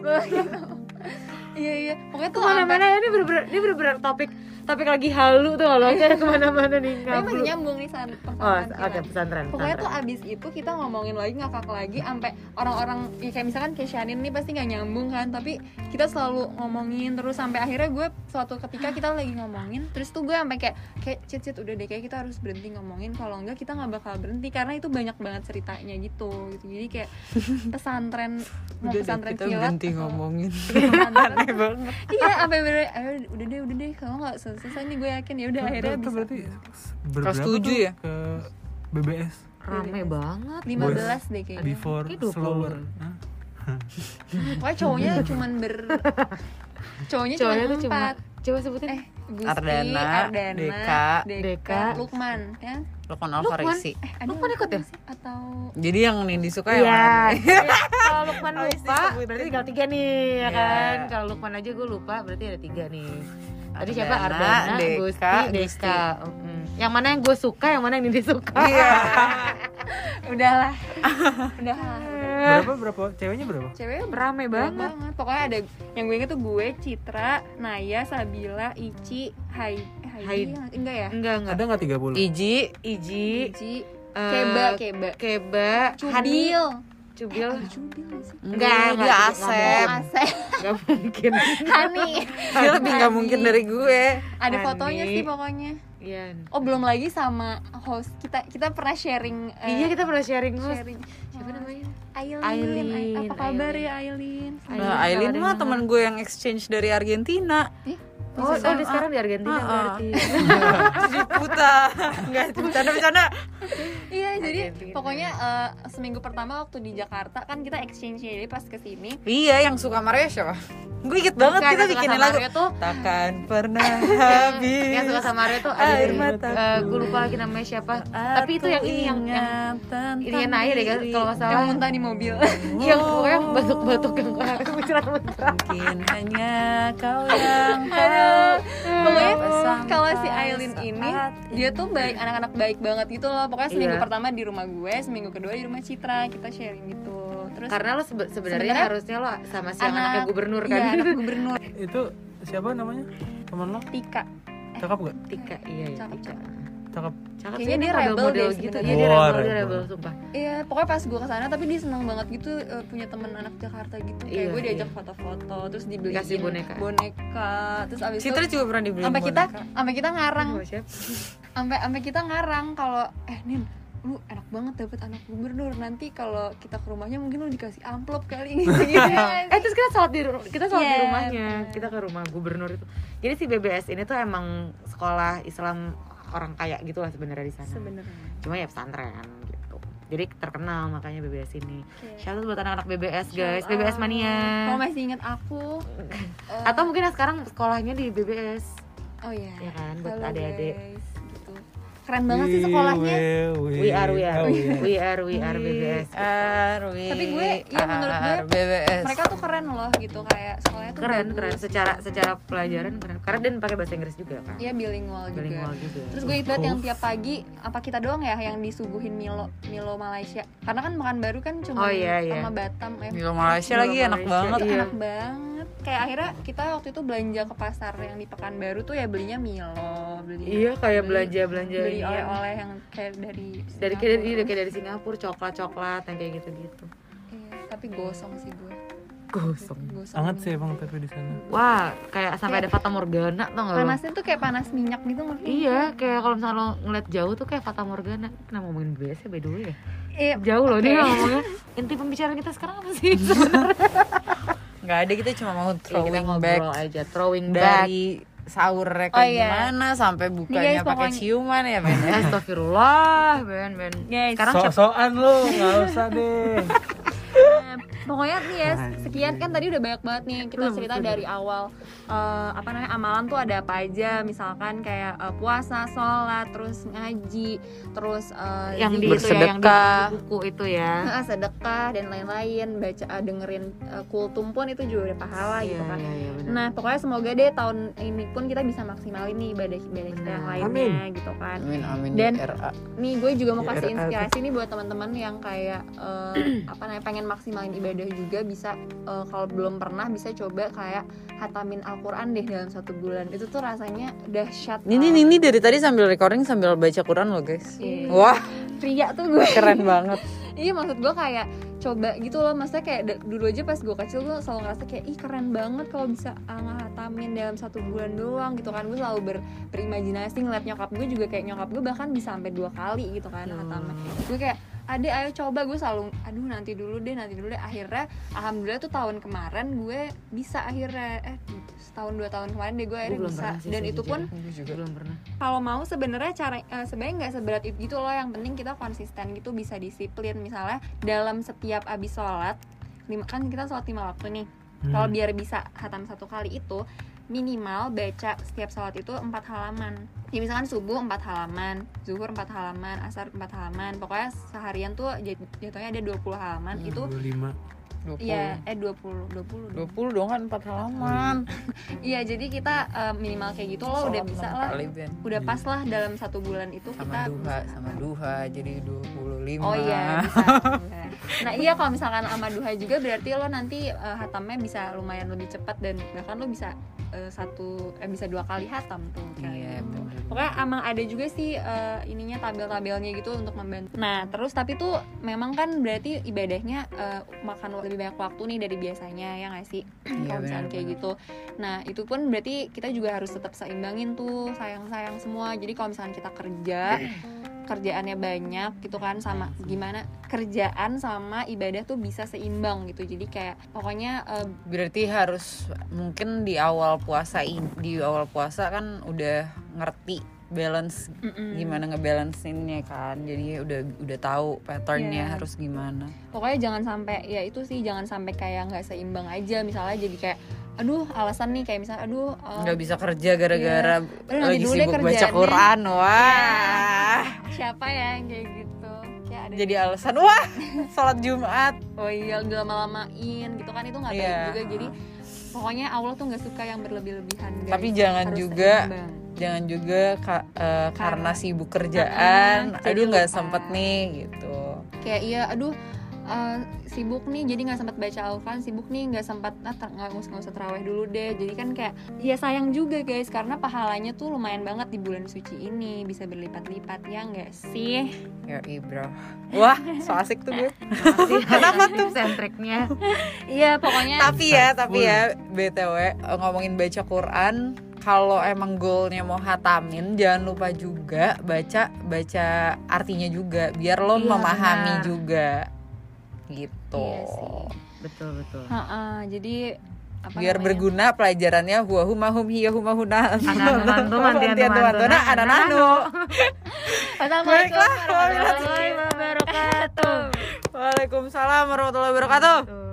iya iya. Pokoknya tuh ke mana-mana ya ini bener-bener ini bener-bener topik topik lagi halu tuh kalau kayak ke mana-mana nih tapi masih nyambung nih san oh pesantren oke kita. pesantren Pokoknya tuh pesantren. abis itu kita ngomongin lagi ngakak lagi sampai orang-orang ya kayak misalkan kayak Shanin nih pasti nggak nyambung kan tapi kita selalu ngomongin terus sampai akhirnya gue suatu ketika kita lagi ngomongin terus tuh gue sampai kayak kayak cit cit udah deh kayak kita harus berhenti ngomongin kalau enggak kita nggak bakal berhenti karena itu banyak banget ceritanya gitu gitu. Jadi kayak pesantren mau deh, pesantren kita kilat. berhenti ngomongin. pesantren- Aneh banget. iya sampai bener ayo udah deh udah deh kalau nggak selesai nih gue yakin ya udah akhirnya itu bisa. berarti Kelas tujuh ya? ke BBS rame banget 15 deh kayaknya. before Kayak 20. slower? Pokoknya cowoknya cuman ber Cowoknya, cowoknya cuma tuh cuma empat. coba sebutin. Eh Gusti, Ardana, Ardana Deka, Deka, Lukman ya Lukman Alfarisi. Eh ada Lukman ikut ya? Atau Jadi yang Nindi suka yang Iya, mana? iya. kalau Lukman Habis lupa berarti tinggal tiga nih ya Iya. kan Kalau Lukman aja gue lupa berarti ada tiga nih Tadi siapa? Ardana, Deka, Gusti, Gusti. Deka Mm. Yang mana yang gue suka, yang mana yang Nindi suka Iya. Udahlah Udahlah berapa berapa ceweknya berapa Ceweknya banyak banget banget Pokoknya ada Yang gue inget tuh gue, Citra, Naya, Sabila, Ici, Hai eh, Heidi Haid. Enggak ya? Enggak, enggak ada nggak 30 Iji, Iji, Ici, eh, Keba, Keba Keba, Cubil Hani, Eh, Cubil Cubil sih? Enggak, dia enggak, Asep. enggak Asep, Gak mungkin Hani Dia lebih nggak mungkin dari gue. Ada Hani. fotonya sih pokoknya Iya Oh belum lagi sama host kita kita pernah sharing eh, Iya kita pernah sharing host sharing Siapa namanya? Aileen, Aileen, apa kabar Aileen. ya Aileen? Aileen. Nah, Aileen mah teman gue yang exchange dari Argentina. Ih, Oh, oh dia sekarang di Argentina Ah, ah. berarti Di Puta. Enggak, bercanda-bercanda. Iya jadi Argentina. pokoknya eh, seminggu pertama waktu di Jakarta kan kita exchange jadi pas ke sini Iya, yang suka Maria siapa? Gue inget banget Bukan, kita bikinin lagu. Mario tuh Takkan pernah habis. yang suka sama Mario tuh ada Air dari- mataku. eh, gue lupa lagi namanya siapa tapi itu yang ini yang yang ini yang Naya deh kan kalau nggak salah yang muntah di mobil. yang pokoknya batuk-batuk yang Mungkin hanya kau yang Aduh, pokoknya Sampai kalau si Aileen ini dia tuh baik anak-anak baik banget gitu loh. Pokoknya seminggu Iya. pertama di rumah gue, seminggu kedua di rumah Citra kita sharing gitu. Terus karena lo sebe- sebenarnya harusnya lo sama si anak- anaknya gubernur iya, kan? anak gubernur. Itu siapa namanya? Teman lo? Tika. cakep gak Tika iya ya Cakep, Tika. cakep Cakep Kayaknya sih, dia model- rebel model deh gitu iya dia Wah, rebel dia rebel. rebel sumpah Iya, pokoknya pas gue ke sana tapi dia senang banget gitu eh, punya teman anak Jakarta gitu. Kayak Iya, gue diajak iya. foto-foto, terus dibeliin Dikasih boneka. boneka. Terus abis Citra itu juga pernah dibeliin sampai kita boneka. sampai kita ngarang, sampai sampai kita ngarang kalau eh Nin lu enak banget dapet anak gubernur nanti kalau kita ke rumahnya mungkin lu dikasih amplop kali gitu gitu eh terus kita sholat di kita sholat di Iya, rumahnya kita ke rumah gubernur itu jadi si BBS ini tuh emang sekolah Islam orang kaya gitu lah sebenarnya di sana. Sebenarnya. Cuma ya pesantren gitu. Jadi terkenal makanya BBS ini. Oke. shout out buat anak-anak BBS guys Shout BBS out. mania. Kalau masih inget aku eh, atau mungkin yang sekarang sekolahnya di BBS oh iya. Ya kan buat adik-adik. Keren banget sih sekolahnya we are we are Oh, iya. we are we are BBS R, W, Tapi gue, ya menurut gue, R, BBS. mereka tuh keren loh gitu kayak sekolahnya tuh keren bagus. keren secara secara pelajaran keren karena dan pakai bahasa Inggris juga kan Iya bilingual juga. bilingual juga Terus gue ingat yang tiap pagi apa kita doang ya yang disuguhin Milo Milo Malaysia. Karena kan makan baru kan cuma Oh, iya, iya. sama Batam ya. Milo Malaysia Milo lagi enak Malaysia, banget iya. Enak banget. Kayak akhirnya kita waktu itu belanja ke pasar yang di Pekanbaru tuh ya belinya Milo, beli iya kayak beli- belanja belanja beli ini ya. oleh-oleh yang kayak dari dari kayak dari, kayak dari Singapura coklat coklat yang kayak gitu gitu Iya, tapi gosong sih gue. gosong Gosong. Sangat sih emang tapi di sana. wah kayak sampai ada Fata Morgana tau gak lo? Panasnya tuh kayak panas minyak gitu ngerti? Iya, kayak kalau misalnya lo ngeliat jauh tuh kayak Fata Morgana. Kenapa ngomongin BS ya by the way ya? Iya, Jauh loh Oke. dia ngomongnya. Inti pembicaraan kita sekarang apa sih? nggak ada kita cuma mau Ya, kita throwing back ngobrol aja, throwing back. dari sahurnya kayak Oh, iya. gimana sampai bukanya pakai pokoknya- ciuman ya Ben ya? Astagfirullah, Ben, Ben. Guys, Sekarang? Sok-sokan lu, nggak usah deh. Pokoknya nih ya sekian. Kan tadi udah banyak banget nih kita Belum, cerita dari awal eh, apa namanya amalan tuh ada apa aja. Misalkan kayak eh, puasa sholat terus ngaji terus eh, yang di itu ya, yang di buku itu ya. sedekah dan lain-lain. Baca eh, dengerin eh, kultum pun itu juga udah pahala Iya, gitu kan. iya, iya, benar. Nah pokoknya semoga deh tahun ini pun kita bisa maksimalin nih ibadah ibadah kita yang lainnya gitu kan. amin amin. Dan- RA Nih gue juga mau kasih inspirasi nih buat teman-teman yang kayak eh, apa namanya pengen maksimalin ibadah juga bisa eh, kalau belum pernah bisa coba kayak hatamin Al-Quran deh dalam satu bulan itu tuh rasanya dahsyat. ini ini dari tadi sambil recording sambil baca Quran loh guys Iya. wah pria tuh gue. keren banget iya maksud gue kayak coba gitu loh maksudnya kayak dulu aja pas gue kecil gue selalu ngerasa kayak ih keren banget kalau bisa uh, ngehatamin dalam satu bulan doang gitu kan gue selalu ber, berimajinasi ngeliat nyokap gue juga kayak nyokap gue bahkan bisa sampai dua kali gitu kan Hmm. gue kayak ade ayo coba gue selalu aduh nanti dulu deh nanti dulu deh akhirnya alhamdulillah tuh tahun kemarin gue bisa akhirnya eh setahun dua tahun kemarin deh gue akhirnya belum bisa sih, dan itu pun sejujurnya. Gue juga belum pernah. kalau mau sebenarnya cara eh, sebenarnya nggak seberat itu gitu loh yang penting kita konsisten gitu bisa disiplin misalnya dalam setiap abis sholat lima kan kita sholat lima waktu nih Hmm. kalau biar bisa hatam satu kali itu minimal baca setiap sholat itu empat halaman ya misalkan subuh empat halaman zuhur empat halaman asar empat halaman pokoknya seharian tuh jat- jatuhnya ada 20 halaman itu 25. 20 Iya, eh 20, 20 dong. 20 dong kan 4 halaman Iya, jadi kita eh, minimal kayak gitu loh udah bisa lah. Udah pas lah dalam satu bulan itu sama kita duha sama duha jadi 25 Oh iya bisa. Nah iya kalau misalkan sama duha juga berarti lo nanti eh, hatamnya bisa lumayan lebih cepat dan bahkan lo bisa eh, satu eh, bisa dua kali hatam tuh. kayak iya bener. Pokoknya emang ada juga sih eh, ininya tabel-tabelnya gitu untuk membantu. Nah terus tapi tuh memang kan berarti ibadahnya eh, makan lebih banyak waktu nih dari biasanya ya nggak sih? Iya, kalau misalkan kayak gitu. Nah itu pun berarti kita juga harus tetap seimbangin tuh sayang-sayang semua. Jadi kalau misalkan kita kerja kerjaannya banyak gitu kan sama gimana kerjaan sama ibadah tuh bisa seimbang gitu jadi kayak pokoknya eh, berarti harus mungkin di awal puasa di awal puasa kan udah ngerti balance mm-mm. gimana ngebalanceinnya kan jadi udah udah tahu patternnya Iya. harus gimana pokoknya jangan sampai ya itu sih jangan sampai kayak nggak seimbang aja misalnya jadi kayak aduh alasan nih kayak misalnya aduh eh, nggak bisa kerja gara-gara nanti lagi dulu sibuk baca. Quran wah siapa ya yang kayak gitu ya ada jadi alasan wah sholat Jumat oh iya udah lama-lamain gitu kan itu nggak baik Iya. juga jadi pokoknya Allah tuh nggak suka yang berlebih-lebihan. Tapi jangan Harus juga seimbang. Jangan juga ka- eh, karena Karena- sibuk kerjaan. Aduh nggak sempet nih gitu. Kayak iya aduh eh, sibuk nih jadi nggak sempat baca Al-Quran sibuk nih nggak sempat ah, nggak usah nggak usah terawih dulu deh. Jadi kan kayak ya sayang juga guys karena pahalanya tuh lumayan banget di bulan suci ini. Bisa berlipat-lipat ya nggak sih? Ya bro. Wah so asik tuh gue. Kenapa tuh? Sentriknya? iya pokoknya tapi ya tapi ya btw eh, ngomongin baca Quran kalau emang goalnya mau hatamin jangan lupa juga baca baca artinya juga biar lo Iya, memahami benar. juga gitu. Iya sih. Betul betul. Ha-ha, jadi apa biar namanya? berguna pelajarannya huwa huma hum hiya huma huna anananu Assalamualaikum Baiklah, warahmatullahi wabarakatuh. Waalaikumsalam warahmatullahi wabarakatuh